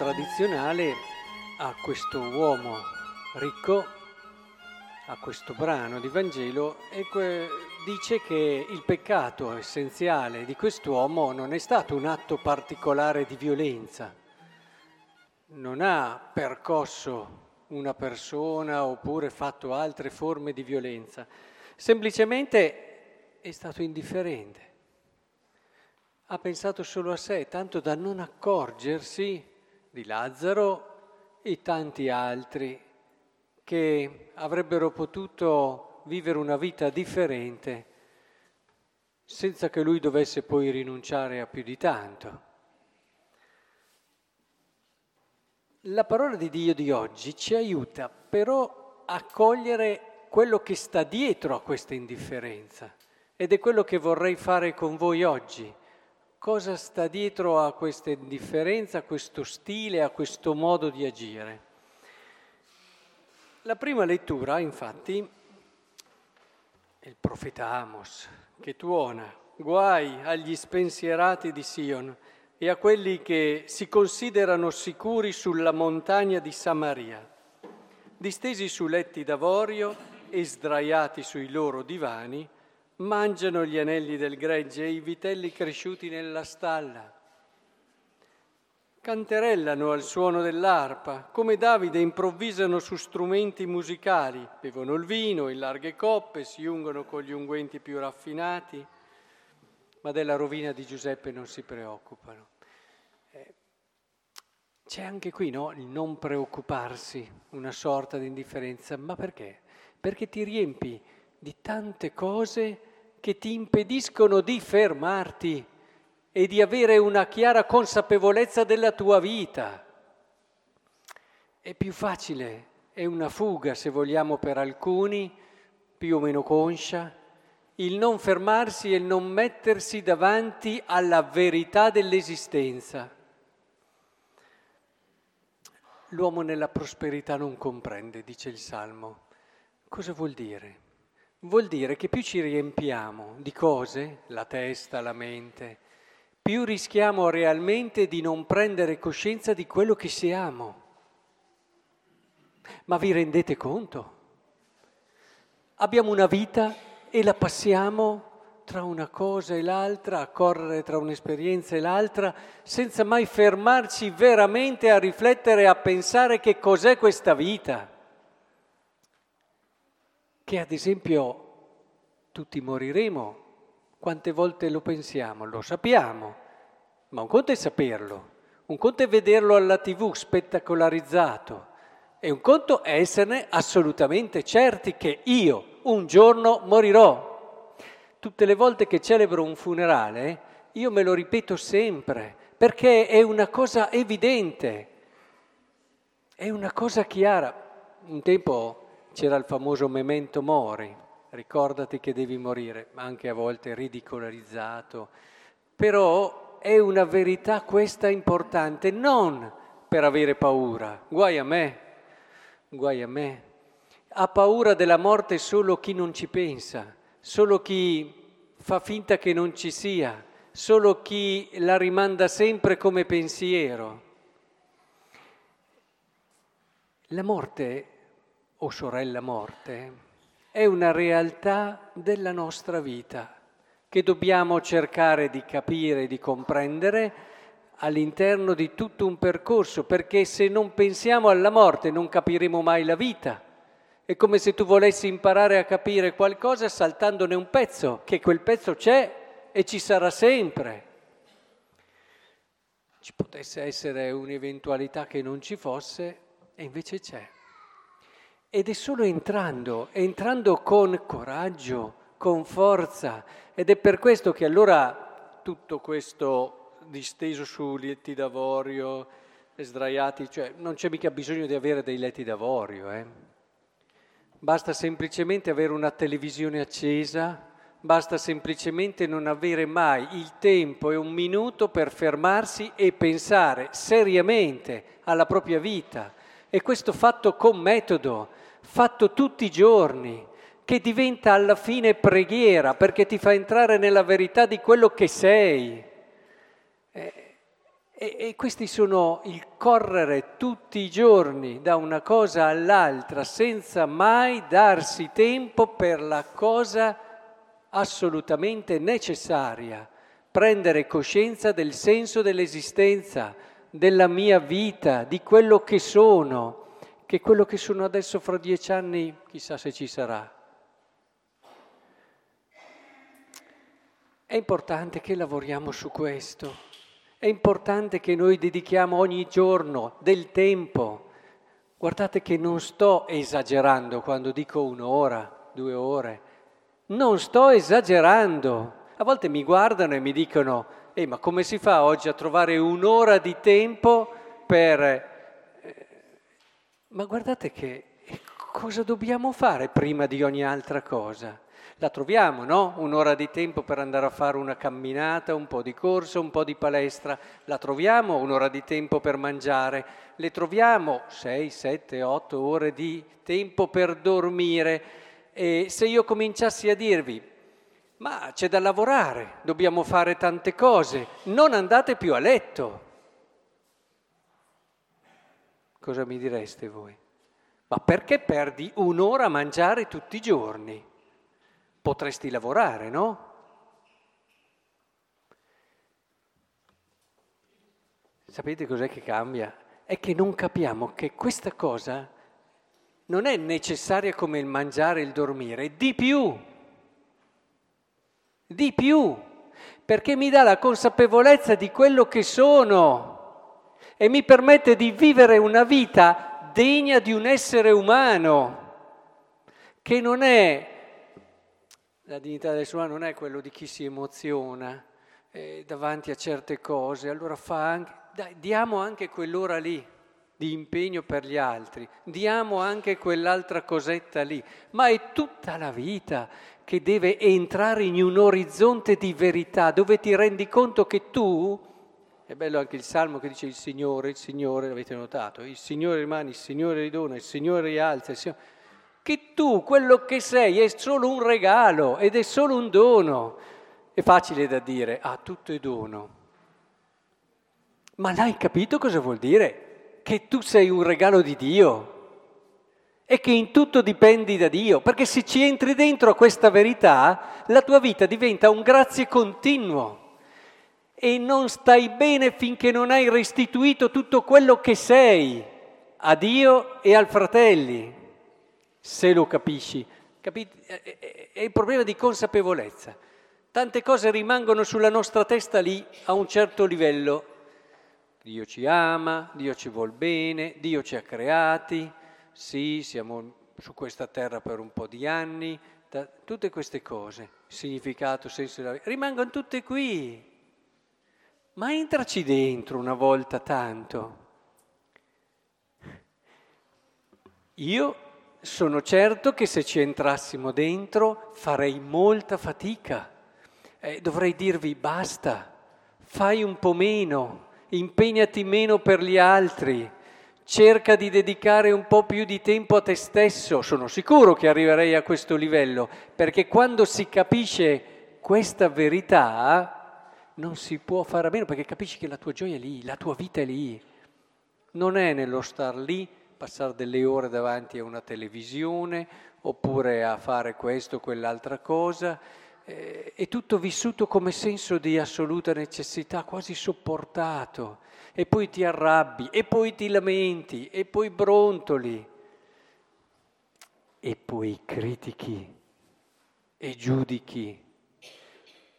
tradizionale a questo uomo ricco, a questo brano di Vangelo, e dice che il peccato essenziale di quest'uomo non è stato un atto particolare di violenza, non ha percosso una persona oppure fatto altre forme di violenza, semplicemente è stato indifferente. Ha pensato solo a sé, tanto da non accorgersi di Lazzaro e tanti altri che avrebbero potuto vivere una vita differente senza che lui dovesse poi rinunciare a più di tanto. La parola di Dio di oggi ci aiuta però a cogliere quello che sta dietro a questa indifferenza ed è quello che vorrei fare con voi oggi. Cosa sta dietro a questa indifferenza, a questo stile, a questo modo di agire? La prima lettura, infatti, è il profeta Amos che tuona, guai agli spensierati di Sion e a quelli che si considerano sicuri sulla montagna di Samaria, distesi su letti d'avorio e sdraiati sui loro divani, mangiano gli anelli del gregge e i vitelli cresciuti nella stalla. Canterellano al suono dell'arpa, come Davide improvvisano su strumenti musicali, bevono il vino in larghe coppe, si ungono con gli unguenti più raffinati ma della rovina di Giuseppe non si preoccupano. Eh, c'è anche qui no, il non preoccuparsi, una sorta di indifferenza, ma perché? Perché ti riempi di tante cose che ti impediscono di fermarti e di avere una chiara consapevolezza della tua vita. È più facile, è una fuga se vogliamo per alcuni, più o meno conscia, il non fermarsi e il non mettersi davanti alla verità dell'esistenza. L'uomo nella prosperità non comprende, dice il Salmo. Cosa vuol dire? Vuol dire che più ci riempiamo di cose, la testa, la mente, più rischiamo realmente di non prendere coscienza di quello che siamo. Ma vi rendete conto? Abbiamo una vita e la passiamo tra una cosa e l'altra, a correre tra un'esperienza e l'altra, senza mai fermarci veramente a riflettere, a pensare che cos'è questa vita. Che ad esempio tutti moriremo, quante volte lo pensiamo? Lo sappiamo, ma un conto è saperlo, un conto è vederlo alla tv spettacolarizzato e un conto è esserne assolutamente certi che io, un giorno morirò. Tutte le volte che celebro un funerale, io me lo ripeto sempre, perché è una cosa evidente, è una cosa chiara. Un tempo c'era il famoso memento mori, ricordati che devi morire, anche a volte ridicolarizzato, però è una verità questa importante, non per avere paura, guai a me, guai a me, ha paura della morte solo chi non ci pensa, solo chi fa finta che non ci sia, solo chi la rimanda sempre come pensiero. La morte, o sorella morte, è una realtà della nostra vita che dobbiamo cercare di capire, di comprendere all'interno di tutto un percorso, perché se non pensiamo alla morte non capiremo mai la vita è come se tu volessi imparare a capire qualcosa saltandone un pezzo, che quel pezzo c'è e ci sarà sempre. Ci potesse essere un'eventualità che non ci fosse e invece c'è. Ed è solo entrando, entrando con coraggio, con forza. Ed è per questo che allora tutto questo disteso su letti d'avorio, sdraiati, cioè non c'è mica bisogno di avere dei letti d'avorio, eh? Basta semplicemente avere una televisione accesa, basta semplicemente non avere mai il tempo e un minuto per fermarsi e pensare seriamente alla propria vita. E questo fatto con metodo, fatto tutti i giorni, che diventa alla fine preghiera perché ti fa entrare nella verità di quello che sei. E, e questi sono il correre tutti i giorni da una cosa all'altra senza mai darsi tempo per la cosa assolutamente necessaria, prendere coscienza del senso dell'esistenza, della mia vita, di quello che sono, che quello che sono adesso fra dieci anni chissà se ci sarà. È importante che lavoriamo su questo. È importante che noi dedichiamo ogni giorno del tempo. Guardate che non sto esagerando quando dico un'ora, due ore. Non sto esagerando. A volte mi guardano e mi dicono, eh, ma come si fa oggi a trovare un'ora di tempo per... Eh, ma guardate che cosa dobbiamo fare prima di ogni altra cosa? la troviamo, no? Un'ora di tempo per andare a fare una camminata, un po' di corsa, un po' di palestra, la troviamo un'ora di tempo per mangiare, le troviamo 6, 7, 8 ore di tempo per dormire. E se io cominciassi a dirvi, ma c'è da lavorare, dobbiamo fare tante cose, non andate più a letto. Cosa mi direste voi? Ma perché perdi un'ora a mangiare tutti i giorni? potresti lavorare, no? Sapete cos'è che cambia? È che non capiamo che questa cosa non è necessaria come il mangiare e il dormire, di più, di più, perché mi dà la consapevolezza di quello che sono e mi permette di vivere una vita degna di un essere umano, che non è la dignità del suo non è quello di chi si emoziona eh, davanti a certe cose, allora fa anche, dai, diamo anche quell'ora lì di impegno per gli altri, diamo anche quell'altra cosetta lì, ma è tutta la vita che deve entrare in un orizzonte di verità dove ti rendi conto che tu, è bello anche il salmo che dice il Signore, il Signore, l'avete notato, il Signore rimane, il Signore ridona, il Signore rialza, il Signore che tu quello che sei è solo un regalo ed è solo un dono. È facile da dire, ah, tutto è dono. Ma l'hai capito cosa vuol dire? Che tu sei un regalo di Dio e che in tutto dipendi da Dio, perché se ci entri dentro a questa verità, la tua vita diventa un grazie continuo e non stai bene finché non hai restituito tutto quello che sei a Dio e al fratelli se lo capisci. Capite? È il problema di consapevolezza. Tante cose rimangono sulla nostra testa lì a un certo livello. Dio ci ama, Dio ci vuol bene, Dio ci ha creati, sì, siamo su questa terra per un po' di anni, da, tutte queste cose, significato, senso della vita, rimangono tutte qui. Ma entraci dentro una volta tanto. Io sono certo che se ci entrassimo dentro farei molta fatica. Eh, dovrei dirvi basta, fai un po' meno, impegnati meno per gli altri, cerca di dedicare un po' più di tempo a te stesso. Sono sicuro che arriverei a questo livello, perché quando si capisce questa verità non si può fare a meno, perché capisci che la tua gioia è lì, la tua vita è lì. Non è nello star lì passare delle ore davanti a una televisione oppure a fare questo o quell'altra cosa. Eh, è tutto vissuto come senso di assoluta necessità, quasi sopportato. E poi ti arrabbi, e poi ti lamenti, e poi brontoli, e poi critichi e giudichi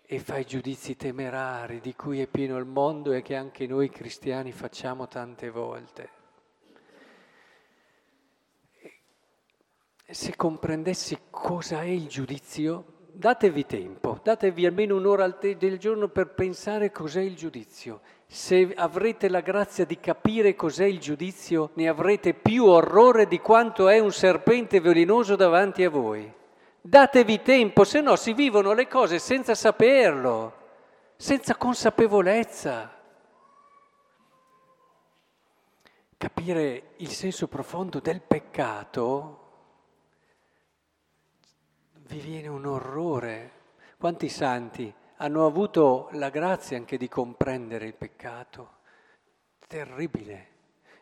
e fai giudizi temerari di cui è pieno il mondo e che anche noi cristiani facciamo tante volte. se comprendessi cosa è il giudizio, datevi tempo, datevi almeno un'ora del giorno per pensare cos'è il giudizio. Se avrete la grazia di capire cos'è il giudizio, ne avrete più orrore di quanto è un serpente velenoso davanti a voi. Datevi tempo, se no si vivono le cose senza saperlo, senza consapevolezza. Capire il senso profondo del peccato vi viene un orrore. Quanti santi hanno avuto la grazia anche di comprendere il peccato, terribile.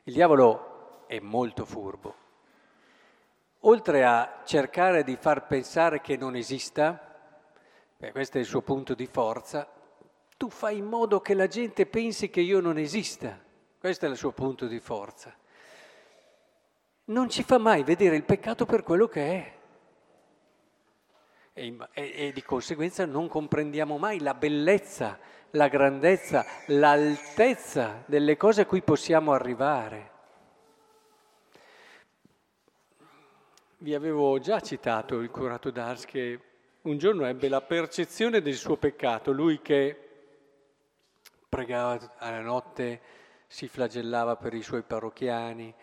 Il diavolo è molto furbo. Oltre a cercare di far pensare che non esista, beh, questo è il suo punto di forza, tu fai in modo che la gente pensi che io non esista. Questo è il suo punto di forza. Non ci fa mai vedere il peccato per quello che è. E, e, di conseguenza non comprendiamo mai la bellezza la grandezza, l'altezza delle cose a cui possiamo arrivare. Vi avevo già citato il curato d'Ars che un giorno ebbe la percezione del suo peccato, lui che pregava alla notte, si flagellava per i suoi parrocchiani,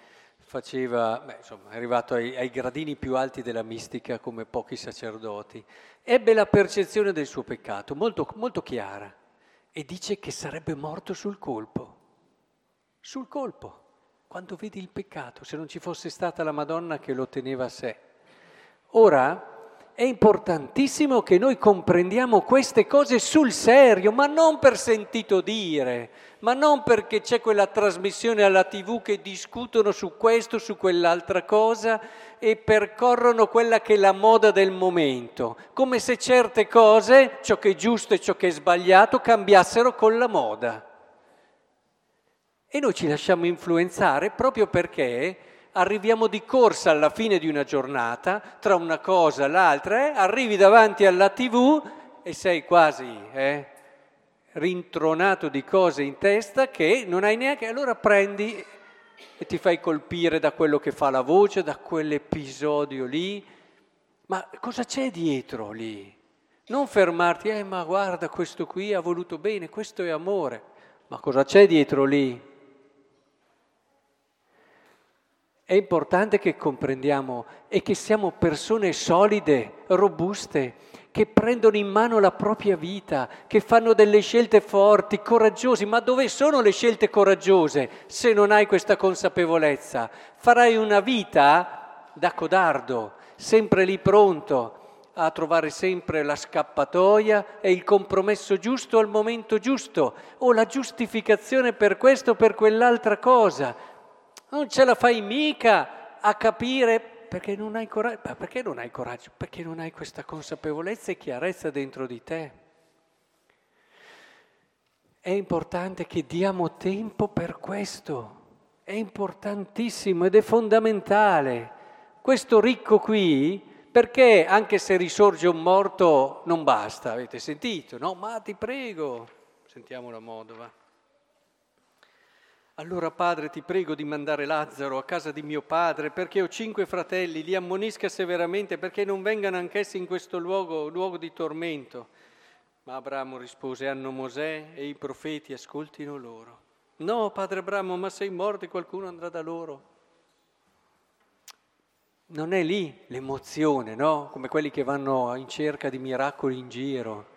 faceva, beh, insomma, è arrivato ai, ai, gradini più alti della mistica come pochi sacerdoti, ebbe la percezione del suo peccato molto, molto chiara e dice che sarebbe morto sul colpo, sul colpo, quando vedi il peccato, se non ci fosse stata la Madonna che lo teneva a sé. Ora è importantissimo che noi comprendiamo queste cose sul serio, ma non per sentito dire, ma non perché c'è quella trasmissione alla tv che discutono su questo, su quell'altra cosa e percorrono quella che è la moda del momento, come se certe cose, ciò che è giusto e ciò che è sbagliato, cambiassero con la moda. E noi ci lasciamo influenzare proprio perché arriviamo di corsa alla fine di una giornata, tra una cosa e l'altra, eh? arrivi davanti alla tv e sei quasi eh, rintronato di cose in testa che non hai neanche, allora prendi e ti fai colpire da quello che fa la voce, da quell'episodio lì. Ma cosa c'è dietro lì? Non fermarti, eh ma guarda questo qui ha voluto bene, questo è amore. Ma cosa c'è dietro lì? È importante che comprendiamo e che siamo persone solide, robuste, che prendono in mano la propria vita, che fanno delle scelte forti, coraggiose. Ma dove sono le scelte coraggiose se non hai questa consapevolezza? Farai una vita da codardo, sempre lì pronto a trovare sempre la scappatoia e il compromesso giusto al momento giusto o la giustificazione per questo o per quell'altra cosa non ce la fai mica a capire perché non hai coraggio. Ma perché non hai coraggio? Perché non hai questa consapevolezza e chiarezza dentro di te. È importante che diamo tempo per questo. È importantissimo ed è fondamentale. Questo ricco qui, perché anche se risorge un morto non basta, avete sentito, no? Ma ti prego, sentiamo la Modova. Allora padre ti prego di mandare Lazzaro a casa di mio padre perché ho cinque fratelli, li ammonisca severamente perché non vengano anch'essi in questo luogo, luogo di tormento. Ma Abramo rispose, hanno Mosè e i profeti, ascoltino loro. No, padre Abramo, ma sei morto qualcuno andrà da loro. Non è lì l'emozione, no? Come quelli che vanno in cerca di miracoli in giro.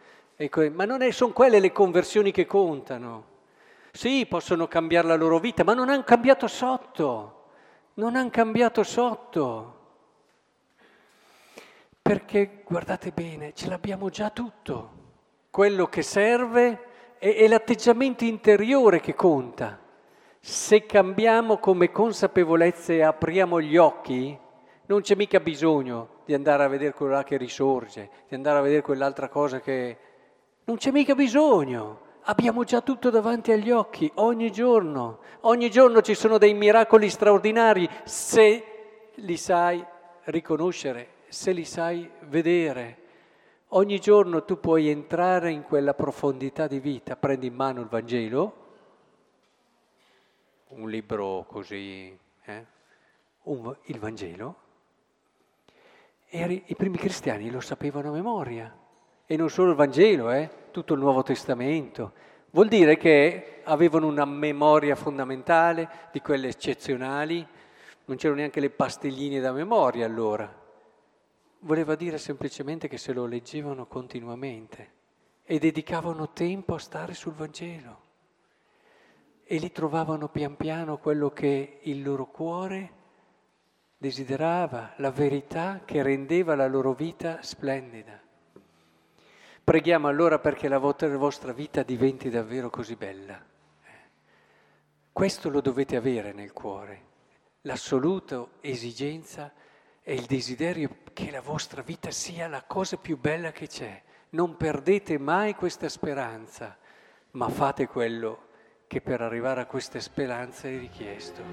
ma non è, sono quelle le conversioni che contano. Sì, possono cambiare la loro vita, ma non hanno cambiato sotto, non hanno cambiato sotto. Perché, guardate bene, ce l'abbiamo già tutto. Quello che serve è, è l'atteggiamento interiore che conta. Se cambiamo come consapevolezza e apriamo gli occhi, non c'è mica bisogno di andare a vedere quello là che risorge, di andare a vedere quell'altra cosa che... Non c'è mica bisogno. Abbiamo già tutto davanti agli occhi, ogni giorno. Ogni giorno ci sono dei miracoli straordinari se li sai riconoscere, se li sai vedere. Ogni giorno tu puoi entrare in quella profondità di vita. Prendi in mano il Vangelo, un libro così, eh? un, il Vangelo, e i primi cristiani lo sapevano a memoria. E non solo il Vangelo, eh? Tutto il Nuovo Testamento. Vuol dire che avevano una memoria fondamentale di quelle eccezionali, non c'erano neanche le pastigline da memoria allora. Voleva dire semplicemente che se lo leggevano continuamente e dedicavano tempo a stare sul Vangelo e lì trovavano pian piano quello che il loro cuore desiderava, la verità che rendeva la loro vita splendida. Preghiamo allora perché la vostra vita diventi davvero così bella. Questo lo dovete avere nel cuore. L'assoluta esigenza è il desiderio che la vostra vita sia la cosa più bella che c'è. Non perdete mai questa speranza, ma fate quello che per arrivare a questa speranza è richiesto.